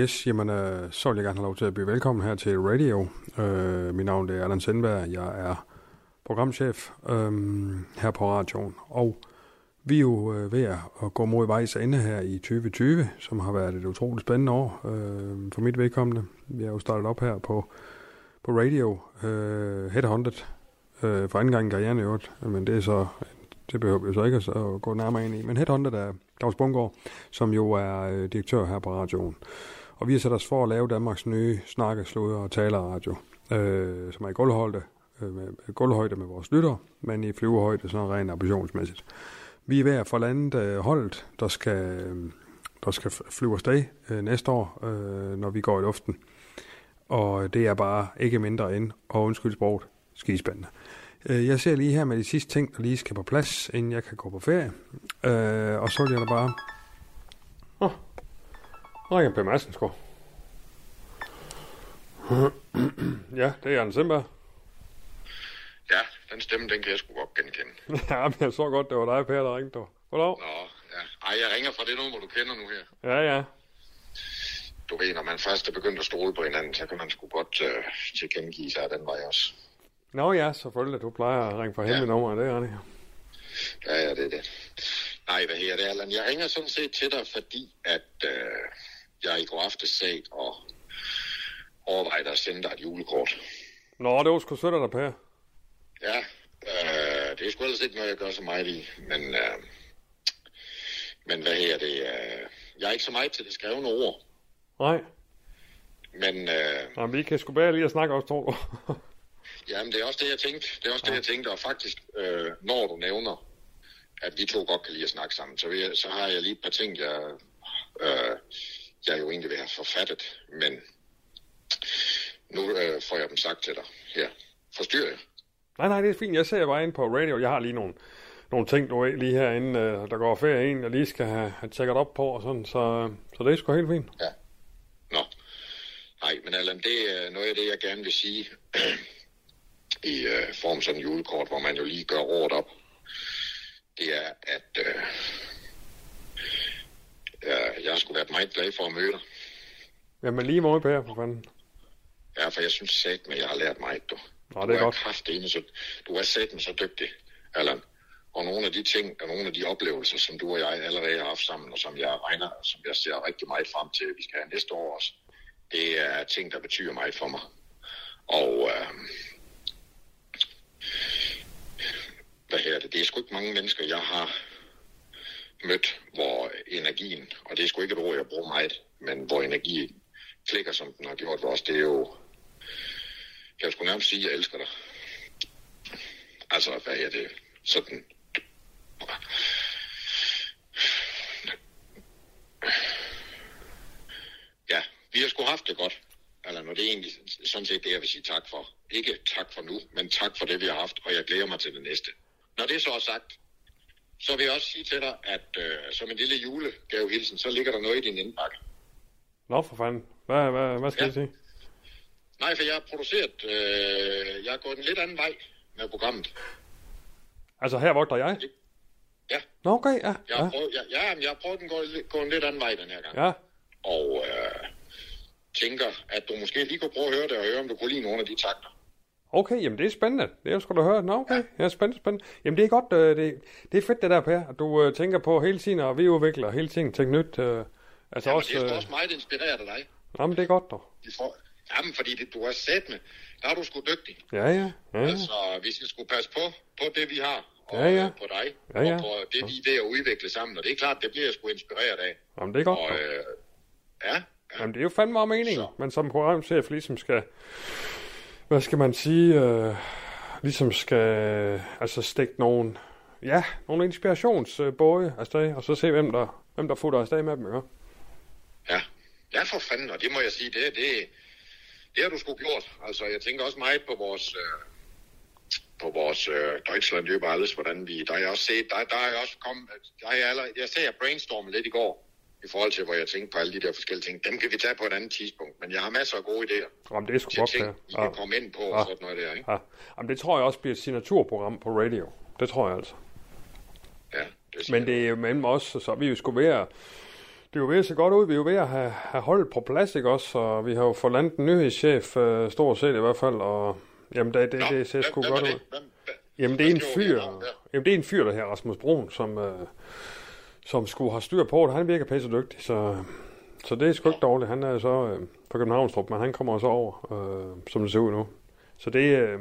Yes, jamen, øh, så vil jeg gerne have lov til at blive velkommen her til Radio. Øh, mit navn det er Allan Sendberg. Jeg er programchef øh, her på radioen. Og vi er jo øh, ved at gå mod vejs ende her i 2020, som har været et utroligt spændende år øh, for mit vedkommende. Vi har jo startet op her på, på Radio, øh, Headhunted, øh, for anden gang i karrieren i øvrigt, men det er så det behøver vi så ikke at gå nærmere ind i. Men Headhunted er Claus Bungård, som jo er øh, direktør her på radioen. Og vi har sat os for at lave Danmarks nye snakke, sludder og taleradio, øh, som er i gulvhøjde, øh, med, gulvhøjde med vores lytter, men i flyvehøjde sådan rent ambitionsmæssigt. Vi er hver for landet øh, holdet, der skal, øh, der skal flyve afsted øh, næste år, øh, når vi går i luften. Og det er bare ikke mindre end, og undskyld sproget, skispændende. Øh, jeg ser lige her med de sidste ting, der lige skal på plads, inden jeg kan gå på ferie. Øh, og så vil jeg da bare... Åh, oh, ringer Per Madsen, sgu. ja, det er Anders Simberg. Ja, den stemme, den kan jeg sgu godt genkende. ja, men jeg så godt, det var dig, Per, der ringte. Goddag. Nå, ja. Ej, jeg ringer fra det nummer, du kender nu her. Ja, ja. Du ved, når man først er begyndt at stole på hinanden, så kan man sgu godt øh, tilkendegive sig den vej også. Nå ja, selvfølgelig. Du plejer at ringe fra hemmelige ja. nummer, det er det. Ja, ja, det er det. Nej, hvad her det, Allan? Jeg ringer sådan set til dig, fordi at øh, jeg i går aftes sag og overvejede at sende dig et julekort. Nå, det var sgu sødt af dig, Per. Ja, øh, det er sgu ellers ikke noget, jeg gør så meget i, men, øh, men hvad her det? Øh, jeg er ikke så meget til det skrevne ord. Nej. Men... Øh, Jamen, vi kan sgu bare lige at snakke også, tror du. Jamen, det er også det, jeg tænkte. Det er også ja. det, jeg tænkte. Og faktisk, øh, når du nævner, at vi to godt kan lide at snakke sammen, så, jeg, så har jeg lige et par ting, jeg, øh, jeg jo egentlig vil have forfattet. Men nu øh, får jeg dem sagt til dig her. Forstyrrer jeg? Nej, nej, det er fint. Jeg ser bare ind på radio. Jeg har lige nogle, nogle ting, du lige herinde, øh, der går ferie en, jeg lige skal have, have tjekket op på, og sådan, så, så det er sgu helt fint. Ja. Nå. Nej, men Allan, det er noget af det, jeg gerne vil sige i øh, form sådan en julekort, hvor man jo lige gør råd op. Det er, at øh, øh, jeg skulle været meget glad for at møde dig. Jamen lige måde, Per, for fanden. Ja, for jeg synes sat med, jeg har lært meget, du. Nå, det er, du er godt. Kraftedeme, så, du er sat med så dygtig, Allan. Og nogle af de ting, og nogle af de oplevelser, som du og jeg allerede har haft sammen, og som jeg regner, som jeg ser rigtig meget frem til, at vi skal have næste år også, det er ting, der betyder meget for mig. Og øh, hvad her det? Det er sgu ikke mange mennesker, jeg har mødt, hvor energien, og det er sgu ikke et ord, jeg bruger meget, men hvor energien klikker, som den har gjort også, det er jo, jeg skulle nærmest sige, at jeg elsker dig. Altså, hvad er det? Sådan, ja, vi har sgu haft det godt. Eller når det er egentlig sådan set det, jeg vil sige tak for. Ikke tak for nu, men tak for det, vi har haft, og jeg glæder mig til det næste. Når det så er sagt, så vil jeg også sige til dig, at øh, som en lille julegavehilsen, så ligger der noget i din indbakke. Nå, for fanden. Hvad, hvad, hvad skal Ja. jeg sige? Nej, for jeg har produceret, øh, jeg har gået en lidt anden vej med programmet. Altså, her vogter jeg? Ja, Nå, okay, ja. jeg har, Ja, prøvet, ja, ja, jeg har prøvet den gå, gå en lidt anden vej den her gang. ja. Og øh, tænker, at du måske lige kunne prøve at høre det, og høre, om du kunne lide nogle af de takter. Okay, jamen det er spændende. Det er sgu da høre. Nå, okay. Ja, spændende, spændende. Jamen det er godt. Øh, det, det er fedt det der, Per, at du øh, tænker på hele tiden, og vi udvikler hele tiden tænke nyt. Øh, altså Jamen, også... det er Øh, også meget inspireret af dig. jamen det er godt, dog. For... Jamen, fordi det, du har sat med, der er du sgu dygtig. Ja, ja. ja. Altså, vi skal sgu passe på, på det, vi har, og Ja, ja. øh, på dig, Ja, ja. og på det, vi er ved at udvikle sammen. Og det er klart, det bliver jeg sgu inspireret af. Jamen det er godt, Og dog. øh, ja, ja, Jamen det er jo fandme meget meningen. Så. Men som programchef ligesom skal... Hvad skal man sige? Øh, ligesom skal... Altså stikke nogen... Ja, nogle inspirationsbåge afsted, og så se, hvem der, hvem der futter afsted med dem, ikke? ja. Ja, for fanden, og det må jeg sige, det, det, det har du sgu gjort. Altså, jeg tænker også meget på vores, øh, på vores øh, Deutschland über alles, hvordan vi, der er jeg også set, der, der er jeg også kommet, der er jeg, allerede, jeg ser, jeg brainstormet lidt i går, i forhold til, hvor jeg tænkte på alle de der forskellige ting. Dem kan vi tage på et andet tidspunkt, men jeg har masser af gode idéer. Jamen, det er sgu godt, ting, ja. vi kan komme ind på, og sådan noget der, ikke? Ja. Jamen, det tror jeg også bliver et signaturprogram på radio. Det tror jeg altså. Ja, det Men det er jo mellem os, så vi er jo ved at... Det er jo ved at se godt ud. Vi er jo ved at have, have holdet på plads, ikke også? Og vi har jo fået landet en nyhedschef, øh, stort set i hvert fald, og jamen, det, det, Nå, det ser sgu godt ud. Hvem- hvem- Jamen, det er en fyr, vi jamen, det er en fyr, der her Rasmus Brun, som, øh, som skulle have styr på det. Han virker pisse dygtig, så, så det er sgu ikke dårligt. Han er så øh, fra Københavnstrup, men han kommer så over, øh, som det ser ud nu. Så det, øh,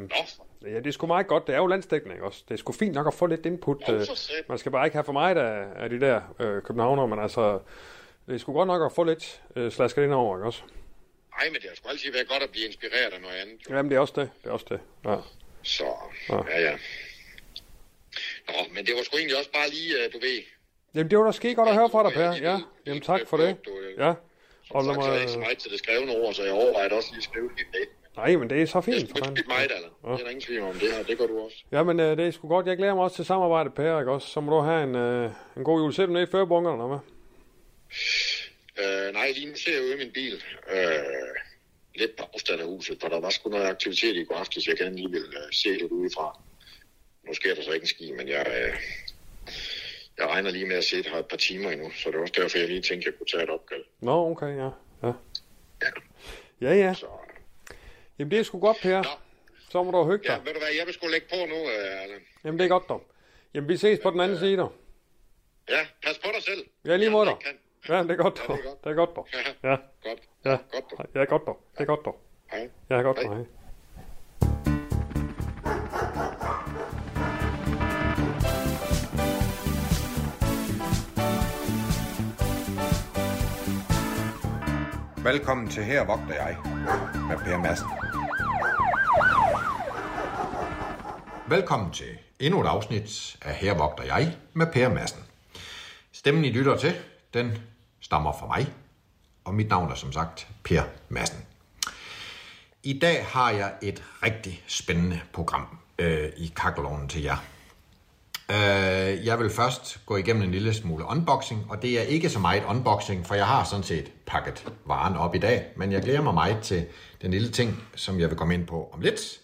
ja, det er sgu meget godt. Det er jo landstækkende, ikke også? Det er sgu fint nok at få lidt input. Øh, man skal bare ikke have for meget af, af de der øh, københavnere, men altså, det er sgu godt nok at få lidt øh, slasket ind over, ikke også? nej, men det har sgu altid været godt at blive inspireret af noget andet. Jo. Jamen, det er også det. Det er også det. Ja. Så, Ja. ja, ja. Nå, men det var sgu egentlig også bare lige, øh, du ved, Jamen, det var da skide godt at høre fra dig, Per. Ja, jamen tak for det. Ja. Og lad Sagt, så er jeg ikke så mig... meget til det skrevne ord, så jeg overvejede også lige at skrive det i dag. Nej, men det er så Det er fint. ikke fanden. spidt meget, eller? Det er der ingen tvivl om det her. Det gør du også. Ja, men øh, det er sgu godt. Jeg glæder mig også til samarbejde, Per, ikke også? Så må du have en, øh, en god jul. Ser du ned i førbunkerne, eller hvad? Øh, nej, lige nu ser jeg ude i min bil. Øh, lidt på afstand af huset, for der var sgu noget aktivitet i går aftes, jeg gerne lige vil øh, se lidt udefra. Nu sker der så ikke en ski, men jeg, øh, jeg regner lige med at se her et par timer endnu, så det er også derfor, jeg lige tænkte, at jeg kunne tage et opkald. Nå, okay, ja. Ja, Ja, ja. ja. så... Jamen, det er sgu godt, Per. Nå, Så må du hygge ja, dig. ved du hvad, jeg vil sgu lægge på nu, øh, Allan. Jamen, det er godt, dog. Jamen, vi ses på den anden side, dog. Ja, pas på dig selv. Ja, lige dog. kan. Ja, det er godt, Ja, dog. det er godt. Det er godt, dog. Ja, Ja, godt. ja. Godt, dog. Ja, godt, dog. Det er godt, dog. Hej. Ja, godt, dog. Hej. Velkommen til Her vogter jeg med Per Madsen. Velkommen til endnu et afsnit af Her vogter jeg med Per Madsen. Stemmen I lytter til, den stammer fra mig, og mit navn er som sagt Per Madsen. I dag har jeg et rigtig spændende program øh, i kakkelovnen til jer. Øh, jeg vil først gå igennem en lille smule unboxing, og det er ikke så meget unboxing, for jeg har sådan set pakket varen op i dag, men jeg glæder mig meget til den lille ting, som jeg vil komme ind på om lidt.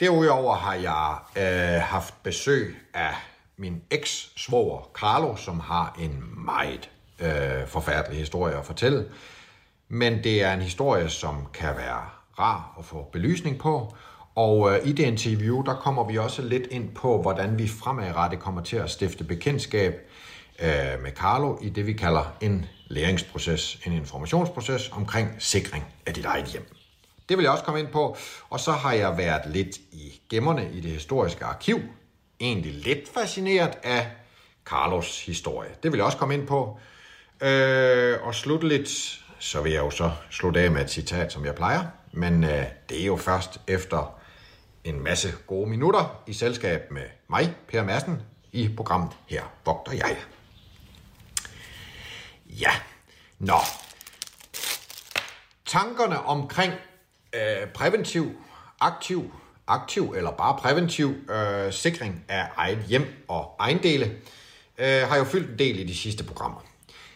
Derudover har jeg øh, haft besøg af min eks-svoger Carlo, som har en meget øh, forfærdelig historie at fortælle. Men det er en historie, som kan være rar at få belysning på. Og øh, i det interview, der kommer vi også lidt ind på, hvordan vi fremadrettet kommer til at stifte bekendtskab øh, med Carlo i det, vi kalder en læringsproces, en informationsproces omkring sikring af dit eget hjem. Det vil jeg også komme ind på. Og så har jeg været lidt i gemmerne i det historiske arkiv. Egentlig lidt fascineret af Carlos historie. Det vil jeg også komme ind på. Øh, og slutte lidt, så vil jeg jo så slutte af med et citat, som jeg plejer. Men øh, det er jo først efter en masse gode minutter i selskab med mig, Per Madsen, i programmet Her vogter jeg. Ja, nå. Tankerne omkring øh, præventiv, aktiv, aktiv eller bare præventiv øh, sikring af eget hjem og ejendele øh, har jo fyldt en del i de sidste programmer.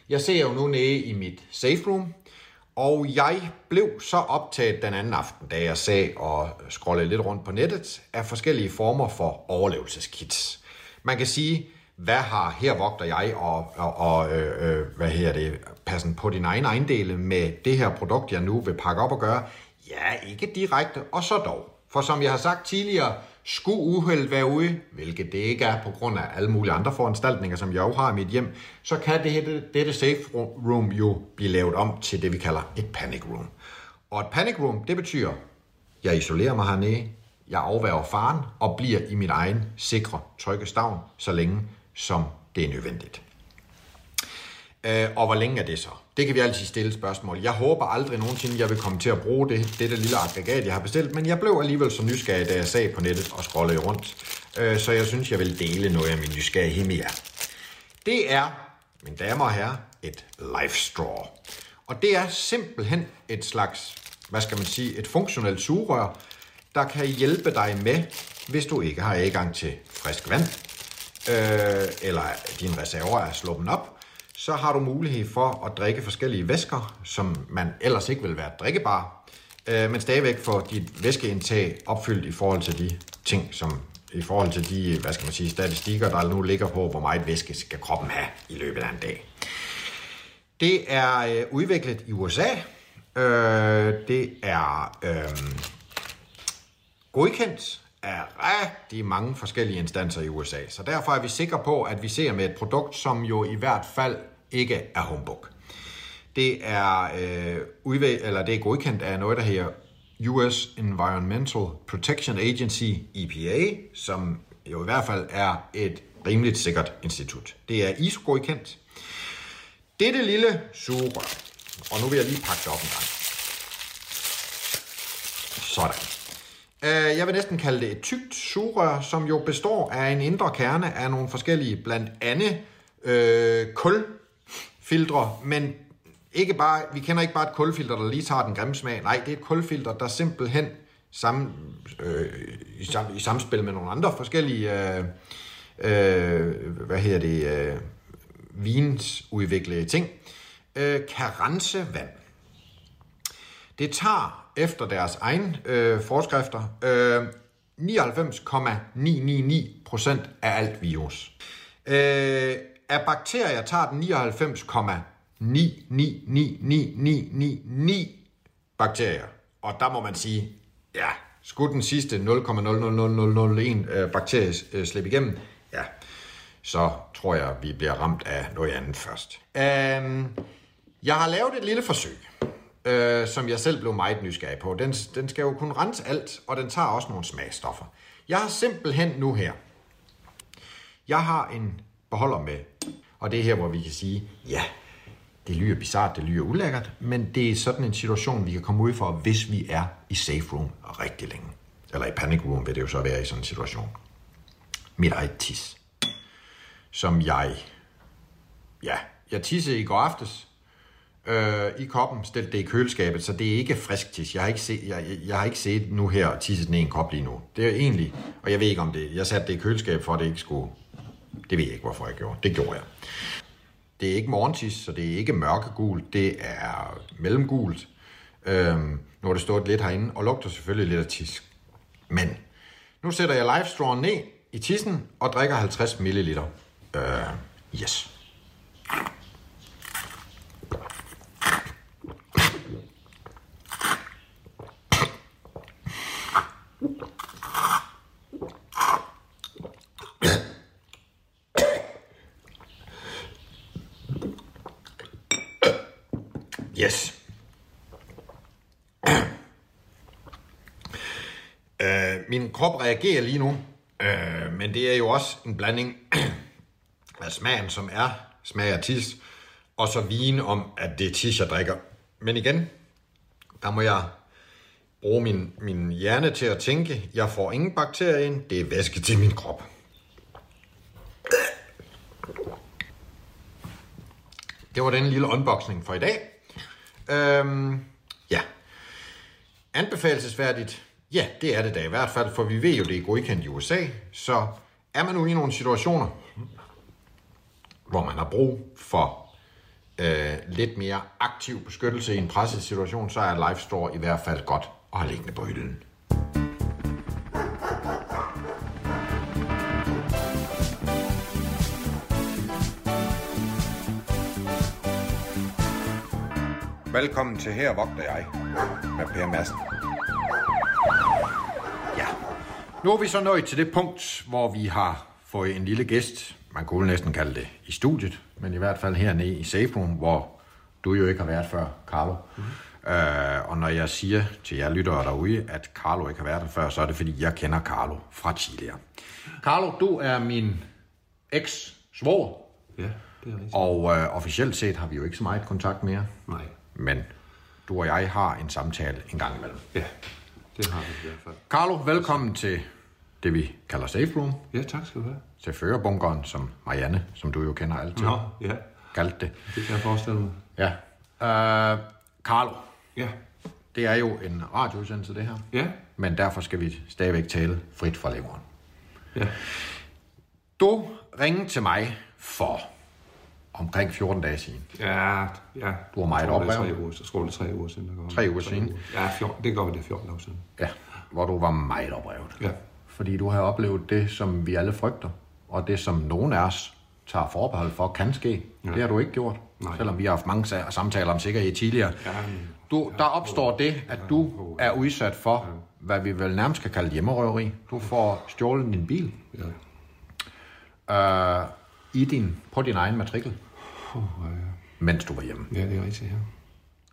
Jeg ser jo nu nede i mit safe room, og jeg blev så optaget den anden aften, da jeg sag og scrollede lidt rundt på nettet, af forskellige former for overlevelseskits. Man kan sige, hvad har her vogter jeg og, og, og øh, øh, hvad her det, passen på din egen ejendele med det her produkt, jeg nu vil pakke op og gøre? Ja, ikke direkte, og så dog. For som jeg har sagt tidligere, skulle uheld være ude, hvilket det ikke er på grund af alle mulige andre foranstaltninger, som jeg jo har i mit hjem, så kan det, dette, dette safe room jo blive lavet om til det, vi kalder et panic room. Og et panic room, det betyder, jeg isolerer mig hernede, jeg afværger faren og bliver i min egen sikre, trygge stavn, så længe som det er nødvendigt. Øh, og hvor længe er det så? Det kan vi altid stille spørgsmål. Jeg håber aldrig nogensinde, jeg vil komme til at bruge det, dette lille aggregat, jeg har bestilt, men jeg blev alligevel så nysgerrig, da jeg sag på nettet og scrollede rundt. Øh, så jeg synes, jeg vil dele noget af min nysgerrighed med jer. Det er, mine damer og herrer, et life straw. Og det er simpelthen et slags, hvad skal man sige, et funktionelt sugerør, der kan hjælpe dig med, hvis du ikke har adgang til frisk vand, øh, eller din reserver er sluppet op, så har du mulighed for at drikke forskellige væsker, som man ellers ikke vil være drikkebar, øh, men stadigvæk får dit væskeindtag opfyldt i forhold til de ting, som i forhold til de, hvad skal man sige, statistikker, der nu ligger på, hvor meget væske skal kroppen have i løbet af en dag. Det er øh, udviklet i USA. Øh, det er øh, godkendt af rigtig mange forskellige instanser i USA. Så derfor er vi sikre på, at vi ser med et produkt, som jo i hvert fald ikke er humbug. Det er, øh, udvæg, eller det er godkendt af noget, der hedder US Environmental Protection Agency, EPA, som jo i hvert fald er et rimeligt sikkert institut. Det er ISO-godkendt. Dette lille sugerør, og nu vil jeg lige pakke det op en gang. Sådan. Øh, jeg vil næsten kalde det et tykt sugerør, som jo består af en indre kerne af nogle forskellige, blandt andet øh, kulfiltre, men ikke bare, vi kender ikke bare et kulfilter, der lige tager den grimme smag. Nej, det er et kulfilter, der simpelthen sammen, øh, i, sam, i samspil med nogle andre forskellige, øh, øh, hvad hedder det, øh, vinsudviklede ting, øh, kan rense vand. Det tager efter deres egen øh, forskrifter øh, 99,999% af alt virus. Øh, af bakterier tager den 99,999999 bakterier. Og der må man sige, ja, skulle den sidste 0,00001 øh, bakterie øh, slippe igennem, ja, så tror jeg, vi bliver ramt af noget andet først. Øh, jeg har lavet et lille forsøg øh, som jeg selv blev meget nysgerrig på. Den, den skal jo kunne rense alt, og den tager også nogle smagstoffer. Jeg har simpelthen nu her, jeg har en beholder med, og det er her, hvor vi kan sige, ja, det lyder bizart, det lyder ulækkert, men det er sådan en situation, vi kan komme ud for, hvis vi er i safe room rigtig længe. Eller i panic room vil det jo så være i sådan en situation. Mit eget tis. Som jeg, ja, jeg tissede i går aftes, øh, i koppen, stillet det i køleskabet, så det er ikke frisk tis. Jeg har ikke, set, jeg, jeg, har ikke set nu her tisset den i en kop lige nu. Det er egentlig, og jeg ved ikke om det, jeg satte det i køleskabet for, at det ikke skulle, det ved jeg ikke, hvorfor jeg gjorde. Det gjorde jeg. Det er ikke morgentis, så det er ikke mørkegult, det er mellemgult. Øhm, nu har det stået lidt herinde, og lugter selvfølgelig lidt af tis. Men nu sætter jeg live ned i tissen og drikker 50 ml. Øh, yes. Yes. øh, min krop reagerer lige nu, øh, men det er jo også en blanding af smagen, som er smag af tis, og så vin om, at det er tis, jeg drikker. Men igen, der må jeg bruge min, min hjerne til at tænke, jeg får ingen bakterier ind, det er væske til min krop. Det var den lille unboxing for i dag. Øhm, ja. Anbefalesværdigt? Ja, det er det da i hvert fald, for vi ved jo, det er godkendt i USA. Så er man nu i nogle situationer, hvor man har brug for øh, lidt mere aktiv beskyttelse i en presset situation, så er Life Store i hvert fald godt at have liggende på hylden. Velkommen til Her vogter jeg med Per Madsen. Ja, nu er vi så nået til det punkt, hvor vi har fået en lille gæst, man kunne næsten kalde det i studiet, men i hvert fald hernede i Safe Room, hvor du jo ikke har været før, Carlo. Mm-hmm. Øh, og når jeg siger til jer lyttere derude, at Carlo ikke har været der før, så er det fordi, jeg kender Carlo fra tidligere. Carlo, du er min eks-svor. Ja, det er rigtigt. Og øh, officielt set har vi jo ikke så meget kontakt mere. Nej. Men du og jeg har en samtale en gang imellem. Ja, det har vi i hvert fald. Carlo, velkommen til det, vi kalder Safe Room. Ja, tak skal du have. Til førerbunkeren, som Marianne, som du jo kender altid, Nå, ja, kaldte det. det kan jeg forestille mig. Ja. Uh, Carlo, Ja. det er jo en radioudsendelse, det her. Ja. Men derfor skal vi stadigvæk tale frit fra leveren. Ja. Du ringede til mig for omkring 14 dage siden. Ja, ja. Du var meget det oprevet. tre uger, jeg tror, det tre uger siden. Der. Tre uger siden? Ja, 14, det går det er 14 år siden. Ja, hvor du var meget oprevet. Ja. Fordi du har oplevet det, som vi alle frygter, og det, som nogen af os tager forbehold for, kan ske. Ja. Det har du ikke gjort, Nej. selvom vi har haft mange sa- samtaler om sikkerhed tidligere. Ja, men- Du, der opstår det, at du er udsat for, hvad vi vel nærmest kan kalde hjemmerøveri. Du får stjålet din bil Ja. øh, i din, på din egen matrikel, Oh, ja. mens du var hjemme. ja, det er rigtigt, ja.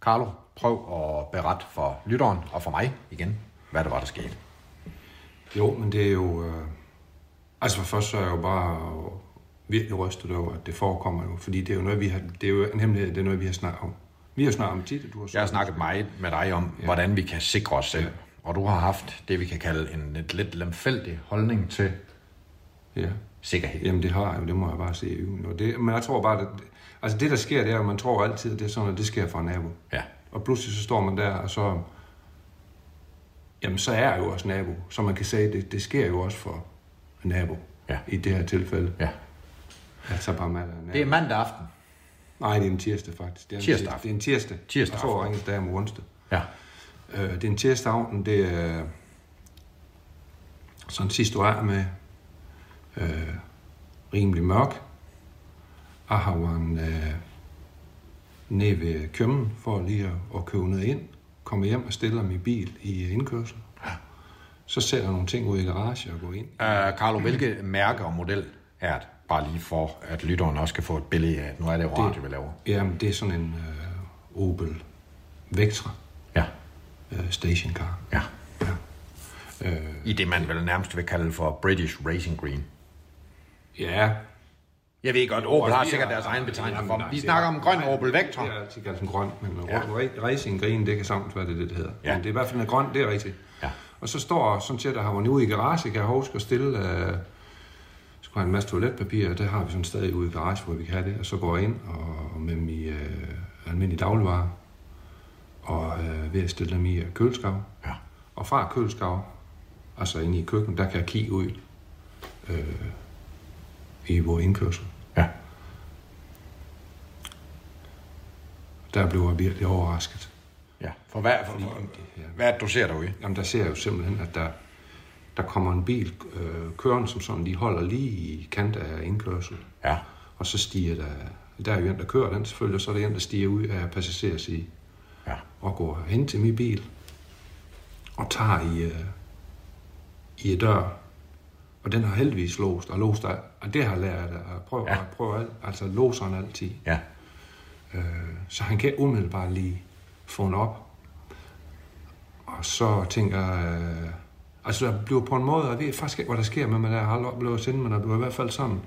Carlo, prøv at berette for lytteren og for mig igen, hvad det var, der skete. Jo, men det er jo... Øh... Altså for først så er jeg jo bare virkelig rystet over, at det forekommer jo. Fordi det er jo noget, vi har... Det er jo en hemmelighed, det er noget, vi har snakket om. Vi har snakket om tit, at du har Jeg har snakket meget med dig om, ja. hvordan vi kan sikre os selv. Og du har haft det, vi kan kalde en lidt, lidt lemfældig holdning til Ja. sikkerhed. Jamen det har jeg jo, det må jeg bare se i. Og det, men jeg tror bare, at altså det der sker, det er, at man tror altid, at det er sådan, at det sker for en nabo. Ja. Og pludselig så står man der, og så, jamen så er jeg jo også nabo. Så man kan sige, at det, det sker jo også for en nabo. Ja. I det her tilfælde. Ja. Altså bare med nabo. Det er mandag aften. Nej, det er en tirsdag faktisk. Det er en Tirsdag tir- aften. Det er en tirsdag. Tirsdag Jeg tror, aften. jeg ringede der om onsdag. Ja. Øh, det er en tirsdag aften, det er sådan sidste år med øh, rimelig mørk. Været øh, nede ved kømmen for lige at, at købe noget ind. Kommer hjem og stiller min bil i indkørsel. Så sætter jeg nogle ting ud i garage og går ind. Uh, Carlo, hvilke mærke og model er det? Bare lige for, at lytteren også kan få et billede af, at nu er det jo radio, vi laver. Jamen, det er sådan en øh, Opel Vectra Ja. øh, stationcar. Ja. Ja. Øh, I det, man vel nærmest vil kalde for British Racing Green. ja, Jeg ved godt, Opel har sikkert er- deres egen betegnelse for dem. Vi snakker er- om grøn Opel Vectra. Det er altid kaldt en grøn, men Ja. racing green, det kan sagtens være det, det, hedder. Ja. Men det er i hvert fald en grøn, det er rigtigt. Ja. Og så står sådan set, der har man ude i garage, kan jeg huske at stille, uh, skulle have en masse toiletpapir, og det har vi sådan stadig ude i garage, hvor vi kan have det. Og så går jeg ind og med min uh, almindelige dagligvarer, og uh, ved at stille dem i øh, køleskab. Ja. Og fra køleskab, altså inde i køkkenet, der kan jeg kigge ud øh, i vores indkørsel. Der blev jeg virkelig overrasket. Ja. For hvad, for, for, hvad det, du ser derude? Jamen, der ser jeg jo simpelthen, at der, der kommer en bil øh, kørende, som sådan lige holder lige i kant af indkørsel. Ja. Og så stiger der... Der er jo en, der kører den selvfølgelig, og så er der en, der stiger ud af passagersiden Ja. og går hen til min bil og tager i, øh, i dør. Og den har heldigvis låst, og låst er, og det har jeg lært at prøve, Ja. at prøve alt, altså låser han altid. Ja. Øh, så han kan umiddelbart lige få den op. Og så tænker jeg... Øh, altså, der bliver på en måde... Jeg ved faktisk ikke, hvad der sker der. Jeg har aldrig oplevet sende, men der bliver i hvert fald sådan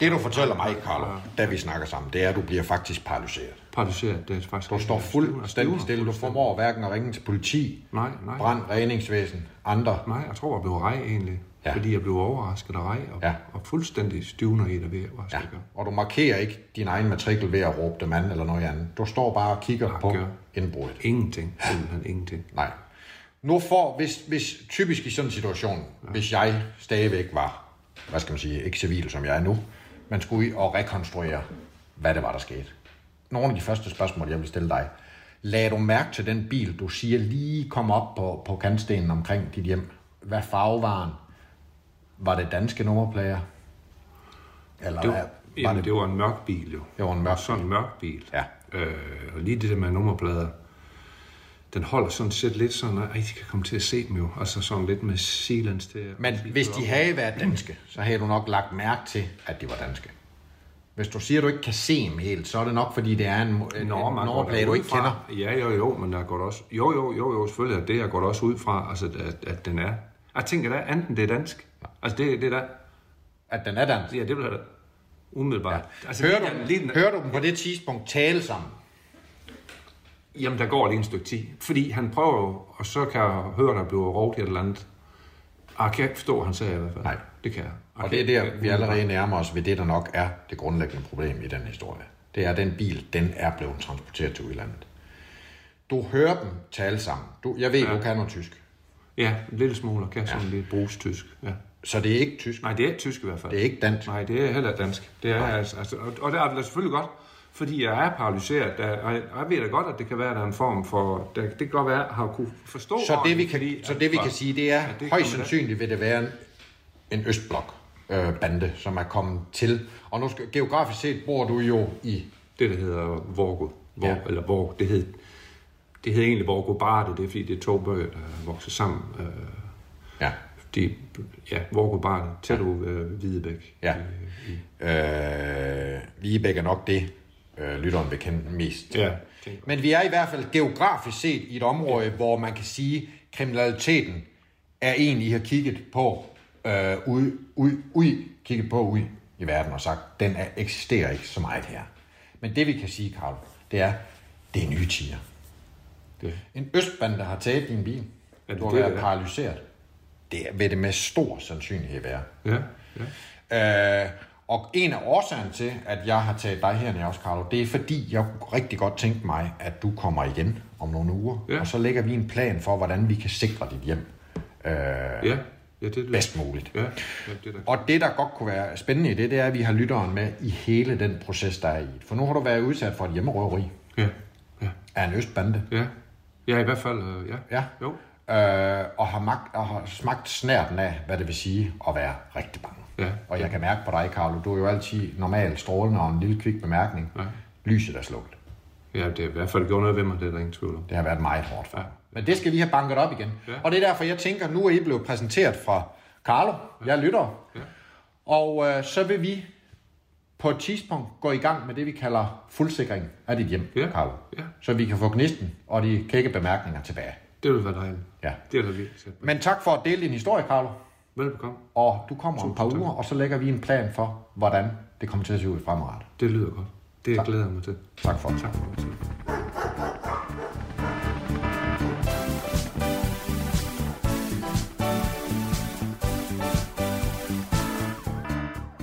Det, du fortæller mig, Carlo, da vi snakker sammen, det er, at du bliver faktisk paralyseret. paralyseret. Det er faktisk Du står fuldstændig stille. Du formår hverken at ringe til politi, Nej, nej. brand, redningsvæsen, andre. Nej, jeg tror, jeg blev rej egentlig. Ja. Fordi jeg blev overrasket rej, og, Ja. og fuldstændig stivner i det ved, jeg Ja. Og du markerer ikke din egen matrikel ved at råbe dem an eller noget andet. Du står bare og kigger Jeg på gør. indbruddet. Ingenting, simpelthen ingenting. Nej. Nu får, hvis, hvis typisk i sådan en situation, ja. hvis jeg stadigvæk var, hvad skal man sige, ikke civil som jeg er nu, man skulle ud og rekonstruere, hvad det var, der skete. Nogle af de første spørgsmål, jeg vil stille dig. Lagde du mærke til den bil, du siger lige kom op på, på kantstenen omkring dit hjem? Hvad farve var den? Var det danske nummerplader? Eller Det var, var jamen, det, det var en mørk bil jo. det var en mørk Sådan en mørk bil. Ja. Øh, og lige det der med nummerplader, den holder sådan set lidt sådan, at I kan komme til at se dem jo. Altså sådan lidt med silens til. Men hvis de havde været danske, så havde du nok lagt mærke til, at de var danske. Hvis du siger, at du ikke kan se dem helt, så er det nok, fordi det er en, en, Nå, nummerplade, du ikke fra- kender. Ja, jo, jo, men der går også... Jo, jo, jo, jo, selvfølgelig er det, jeg går da også ud fra, altså, at, at den er... Jeg tænker da, enten det er dansk. Altså, det, det er da... At den er dansk. Ja, det vil jeg da umiddelbart. Ja. Altså, Hører du, lige, hører du dem på det tidspunkt tale sammen? Jamen, der går lige en stykke tid. Fordi han prøver jo, og så kan jeg høre, der bliver råbt et eller andet. Jeg kan ikke forstå, hvad han sagde i hvert fald. Nej. Det kan jeg. jeg Og kan det er der, vi allerede nærmer os ved det, der nok er det grundlæggende problem i den historie. det er, at den bil, den er blevet transporteret til udlandet. Du hører dem tale sammen. Du, jeg ved, ja. du kan noget tysk. Ja, en lille smule, og kan ja. sådan lidt bruges tysk. Ja. Så det er ikke tysk. Nej, det er ikke tysk i hvert fald. Det er ikke dansk. Nej, det er heller dansk. Det er, altså, altså, og, og det er det selvfølgelig godt, fordi jeg er paralyseret, der, og jeg, jeg ved da godt, at det kan være, at der er en form for, der, det kan godt være, at har kunne forstå Så det vi kan, fordi, så det, vi kan sige, det er, Ja, det højst sandsynligt vil det være en, en østblok øh, bande, som er kommet til. Og nu skal, geografisk set bor du jo i... Det, der hedder Vorgo, Vor, Ja. eller Vorg, det hed, det hed egentlig Vorgo Barde, det er fordi, det er to bøger, der er vokset sammen. Øh, Ja, de, ja, Vorgo Barde, tæt ud ved Hvidebæk. ja. Øh, Vigebæk er nok det, øh, lytteren vil kende mest. ja. Men vi er i hvert fald geografisk set i et område, hvor man kan sige, kriminaliteten er en, I har kigget på øh, ud, ud, ud, kigget på ud i verden og sagt, den er, eksisterer ikke så meget her. Men det vi kan sige, Karl, det er, det er nye tider. Det. En østbande har taget din bil. Er det du har det, været det er? paralyseret. Det vil det med stor sandsynlighed være. Ja, ja. Øh, og en af årsagerne til, at jeg har taget dig hernede også, Carlo, det er fordi, jeg kunne rigtig godt tænke mig, at du kommer igen om nogle uger. Ja. Og så lægger vi en plan for, hvordan vi kan sikre dit hjem øh, Ja, ja det er bedst muligt. Ja, ja det er. Og det, der godt kunne være spændende i det, det er, at vi har lytteren med i hele den proces, der er i. For nu har du været udsat for et hjemmerøveri Ja, ja, af en østbande. ja. Ja, i hvert fald, øh, ja. Ja. Jo. Øh, og, har magt, og har smagt snærten af, hvad det vil sige at være rigtig bange. Ja. Og jeg kan mærke på dig, Carlo, du er jo altid normalt strålende og en lille kvik bemærkning. Ja. Lyset er slukket. Ja, det er i hvert fald gjort noget ved mig, det er der ingen tvivl om. Det har været meget hårdt for. Ja. Men det skal vi have banket op igen. Ja. Og det er derfor, jeg tænker, nu er I blevet præsenteret fra Carlo. Jeg lytter. Ja. Og øh, så vil vi på et tidspunkt gå i gang med det, vi kalder fuldsikring af dit hjem, Ja. Carlo. Ja. Så vi kan få gnisten og de kække bemærkninger tilbage. Det vil være dejligt. Ja. Det er der virkelig sæt. Men tak for at dele din historie, Carlo. Velbekomme. Og du kommer om et par uger, og så lægger vi en plan for, hvordan det kommer til at se ud fremadrettet. Det lyder godt. Det glæder jeg mig til. Tak for det. Tak for det.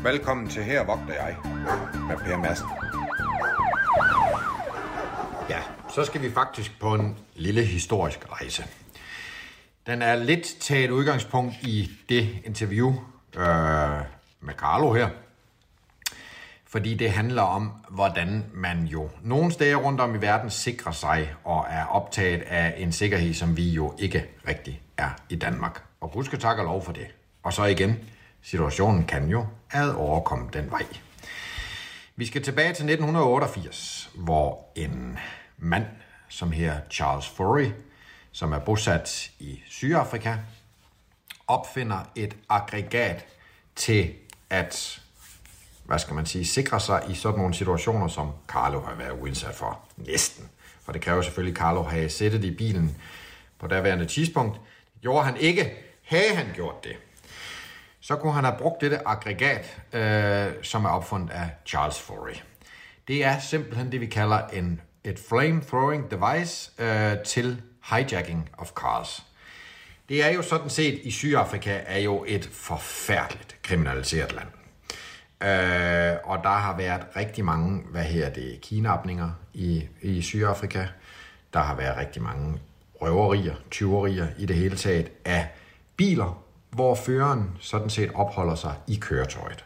Velkommen til Her vogter jeg med Per Madsen. Ja, så skal vi faktisk på en lille historisk rejse. Den er lidt taget udgangspunkt i det interview øh, med Carlo her. Fordi det handler om, hvordan man jo nogle steder rundt om i verden sikrer sig og er optaget af en sikkerhed, som vi jo ikke rigtig er i Danmark. Og Gud skal takke og lov for det. Og så igen, situationen kan jo ad overkomme den vej. Vi skal tilbage til 1988, hvor en mand, som her Charles Furry, som er bosat i Sydafrika, opfinder et aggregat til at, hvad skal man sige, sikre sig i sådan nogle situationer, som Carlo har været udsat for. Næsten. For det kræver selvfølgelig, at Carlo havde sættet i bilen på daværende tidspunkt. Det gjorde han ikke. Havde han gjort det, så kunne han have brugt dette aggregat, øh, som er opfundet af Charles Forey. Det er simpelthen det, vi kalder en, et flame-throwing device øh, til hijacking of cars. Det er jo sådan set, i Sydafrika er jo et forfærdeligt kriminaliseret land. Øh, og der har været rigtig mange, hvad her det, kidnapninger i, i Sydafrika. Der har været rigtig mange røverier, tyverier i det hele taget af biler, hvor føreren sådan set opholder sig i køretøjet.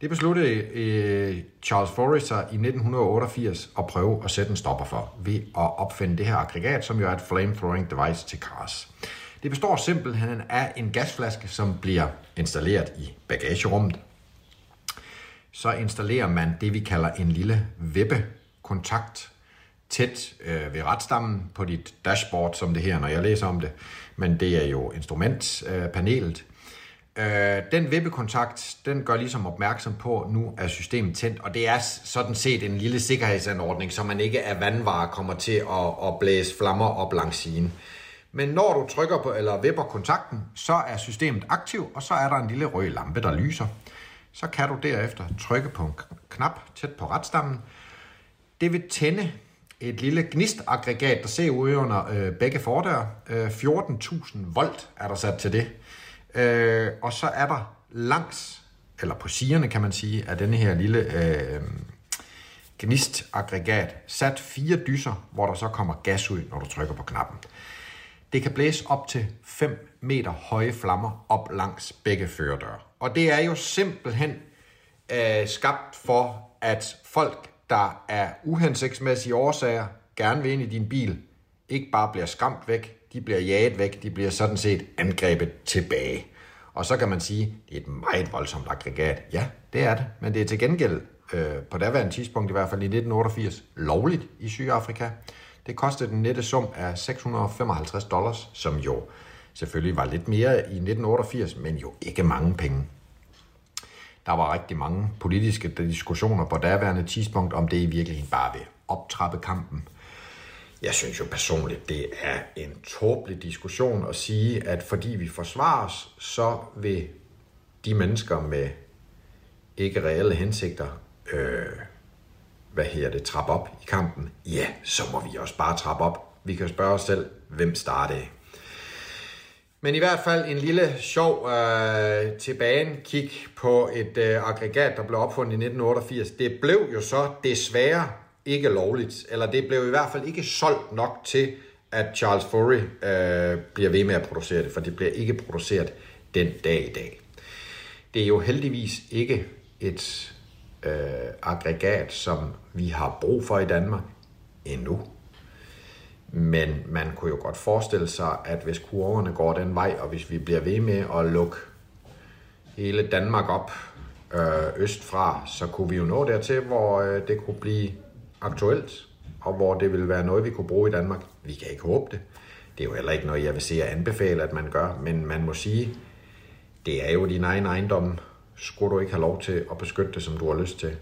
Det besluttede øh, Charles Forrester i 1988 at prøve at sætte en stopper for ved at opfinde det her aggregat, som jo er et flame-throwing device til cars. Det består simpelthen af en gasflaske, som bliver installeret i bagagerummet. Så installerer man det, vi kalder en lille vippekontakt tæt øh, ved retstammen på dit dashboard, som det her, når jeg læser om det. Men det er jo instrumentpanelet. Øh, Øh, den vippekontakt, den gør ligesom opmærksom på, at nu er systemet tændt, og det er sådan set en lille sikkerhedsanordning, så man ikke af vandvarer kommer til at, at blæse flammer op langs siden. Men når du trykker på eller vipper kontakten, så er systemet aktiv, og så er der en lille rød lampe, der lyser. Så kan du derefter trykke på en knap tæt på retstammen. Det vil tænde et lille gnistaggregat, der ser ud under øh, begge fordøre. Øh, 14.000 volt er der sat til det. Øh, og så er der langs, eller på sigerne kan man sige, af denne her lille øh, gnistaggregat sat fire dyser, hvor der så kommer gas ud, når du trykker på knappen. Det kan blæse op til 5 meter høje flammer op langs begge førerdøre. Og det er jo simpelthen øh, skabt for, at folk, der er uhensigtsmæssige årsager, gerne vil ind i din bil, ikke bare bliver skræmt væk, de bliver jaget væk, de bliver sådan set angrebet tilbage. Og så kan man sige, det er et meget voldsomt aggregat. Ja, det er det, men det er til gengæld øh, på daværende tidspunkt, i hvert fald i 1988, lovligt i Sydafrika. Det kostede den nette sum af 655 dollars, som jo selvfølgelig var lidt mere i 1988, men jo ikke mange penge. Der var rigtig mange politiske diskussioner på daværende tidspunkt, om det i virkeligheden bare vil optrappe kampen. Jeg synes jo personligt, det er en tåbelig diskussion at sige, at fordi vi forsvarer os, så vil de mennesker med ikke reelle hensigter, øh, hvad her det, trappe op i kampen. Ja, så må vi også bare trappe op. Vi kan spørge os selv, hvem startede. Men i hvert fald en lille sjov øh, tilbage kig på et øh, aggregat, der blev opfundet i 1988. Det blev jo så desværre ikke lovligt, eller det blev i hvert fald ikke solgt nok til, at Charles Furry øh, bliver ved med at producere det, for det bliver ikke produceret den dag i dag. Det er jo heldigvis ikke et øh, aggregat, som vi har brug for i Danmark endnu. Men man kunne jo godt forestille sig, at hvis kurverne går den vej, og hvis vi bliver ved med at lukke hele Danmark op øh, østfra, så kunne vi jo nå dertil, hvor øh, det kunne blive aktuelt, og hvor det vil være noget, vi kunne bruge i Danmark. Vi kan ikke håbe det. Det er jo heller ikke noget, jeg vil se og anbefale, at man gør, men man må sige, det er jo din egen ejendom. Skulle du ikke have lov til at beskytte det, som du har lyst til?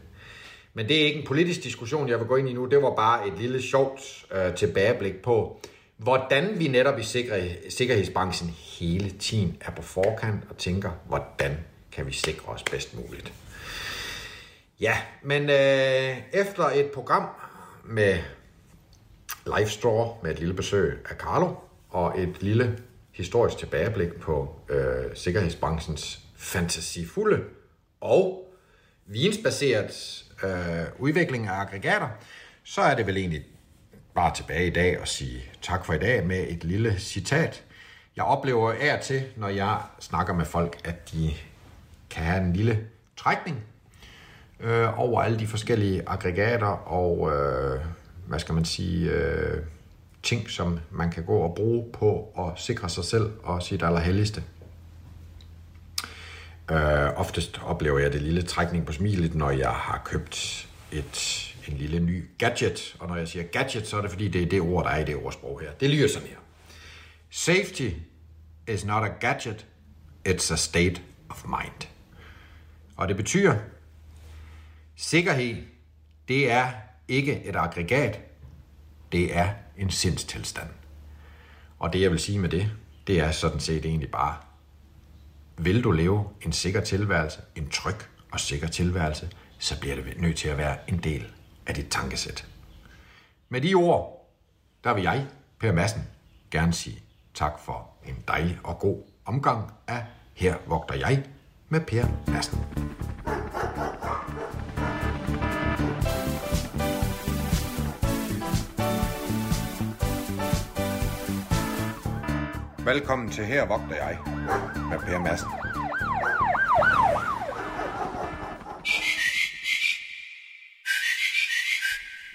Men det er ikke en politisk diskussion, jeg vil gå ind i nu. Det var bare et lille sjovt øh, tilbageblik på, hvordan vi netop i sikkerhed, sikkerhedsbranchen hele tiden er på forkant og tænker, hvordan kan vi sikre os bedst muligt. Ja, men øh, efter et program med Live Straw med et lille besøg af Carlo og et lille historisk tilbageblik på øh, sikkerhedsbranchens fantasifulde og vinsbaseret øh, udvikling af aggregater, så er det vel egentlig bare tilbage i dag og sige tak for i dag med et lille citat. Jeg oplever af til, når jeg snakker med folk, at de kan have en lille trækning øh, over alle de forskellige aggregater og, øh, hvad skal man sige, øh, ting, som man kan gå og bruge på at sikre sig selv og sit allerhelligste. Øh, oftest oplever jeg det lille trækning på smilet, når jeg har købt et, en lille ny gadget. Og når jeg siger gadget, så er det fordi, det er det ord, der er i det ordsprog her. Det lyder sådan her. Safety is not a gadget, it's a state of mind. Og det betyder, sikkerhed, det er ikke et aggregat, det er en sindstilstand. Og det jeg vil sige med det, det er sådan set egentlig bare, vil du leve en sikker tilværelse, en tryg og sikker tilværelse, så bliver det nødt til at være en del af dit tankesæt. Med de ord, der vil jeg, Per Madsen, gerne sige tak for en dejlig og god omgang af Her vogter jeg med Per Madsen. Velkommen til Her vogter jeg med Per Madsen.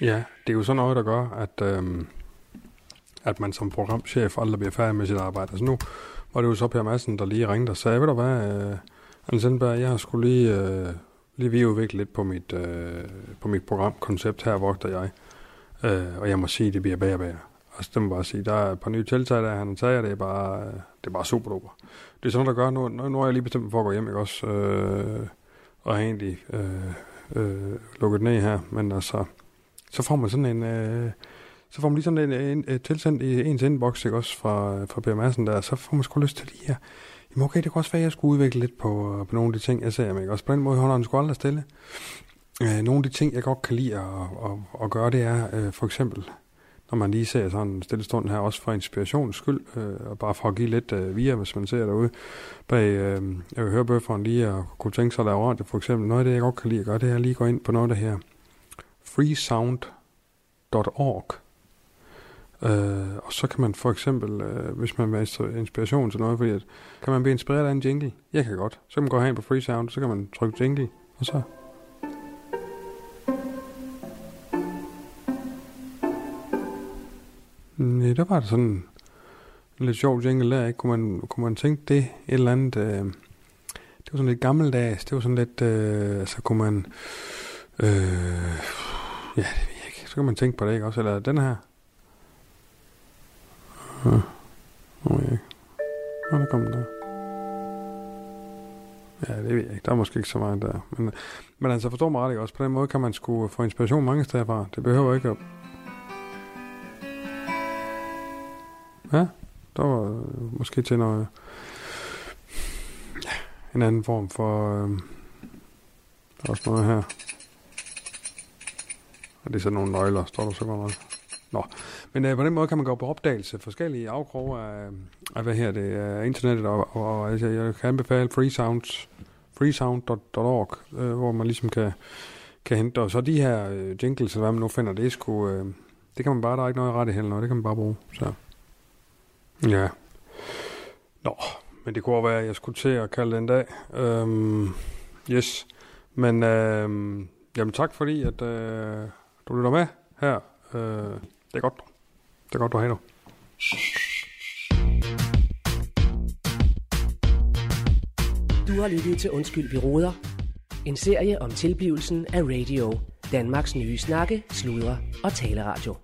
Ja, det er jo sådan noget, der gør, at, øhm, at man som programchef aldrig bliver færdig med sit arbejde. Altså nu var det jo så Per Madsen, der lige ringte og sagde, ved du hvad, øh, Hans Sindberg, jeg har skulle lige, øh, lige videreudvikle lidt på mit, øh, på mit programkoncept her, vogter jeg. Øh, og jeg må sige, det bliver bedre og bedre. Altså, det må bare sige, der er et par nye tiltag, der han tager, det er bare, det er bare super duper. Det er sådan, der gør, nu, nu er jeg lige bestemt for at gå hjem, ikke også? Øh, og har egentlig øh, øh, lukket ned her, men altså, så får man sådan en, øh, så får man lige sådan en, en, en tilsendt i ens inbox, ikke også, fra, fra Per Madsen der, så får man sgu lyst til lige her. Jamen okay, det kunne også være, at jeg skulle udvikle lidt på, øh, på nogle af de ting, jeg ser, ikke også? På den måde holder han sgu aldrig stille. Øh, nogle af de ting, jeg godt kan lide at, at, at gøre, det er øh, for eksempel, når man lige ser sådan en stille stund her, også for inspirations skyld, øh, og bare for at give lidt øh, via, hvis man ser derude bag øh, hørebøfferen lige, og kunne tænke sig at lave radio for eksempel. Noget af det, jeg godt kan lide at gøre, det er at lige gå ind på noget af det her freesound.org. Øh, og så kan man for eksempel, øh, hvis man vil inspiration til noget, fordi at, kan man blive inspireret af en jingle? Jeg kan godt. Så kan man gå hen på Freesound, så kan man trykke jingle, og så Ja, der var det sådan en lidt sjov jingle der, ikke? Kunne man, kunne man tænke det et eller andet... Øh, det var sådan lidt gammeldags. Det var sådan lidt... Øh, altså kunne man... Øh, ja, det ved jeg ikke. Så kan man tænke på det, ikke også? Eller den her. Ja. Ja. Nå, der kom den der. Ja, det ved jeg ikke. Der er måske ikke så meget der. Men, men altså, forstår mig ret ikke også. På den måde kan man sgu få inspiration mange steder fra. Det behøver ikke at Ja, der var øh, måske til noget... Ja, en anden form for... Øh, der er også noget her. Og det er sådan nogle nøgler, står der så godt nok. Nå, men øh, på den måde kan man gå på opdagelse forskellige afkroge af, af hvad her det er internettet, og, og, og altså, jeg kan anbefale freesounds, freesound.org, øh, hvor man ligesom kan, kan hente, og så de her øh, jingles, eller hvad man nu finder, det er sgu, øh, det kan man bare, der er ikke noget ret i heller, det kan man bare bruge, så. Ja. Nå, men det kunne være, at jeg skulle til at kalde den dag. Øhm, yes. Men øhm, jamen tak fordi, at øh, du lytter med her. Øh, det er godt. Det er godt, du har nu. Du har lyttet til Undskyld, vi råder. En serie om tilblivelsen af radio. Danmarks nye snakke, sludre og taleradio.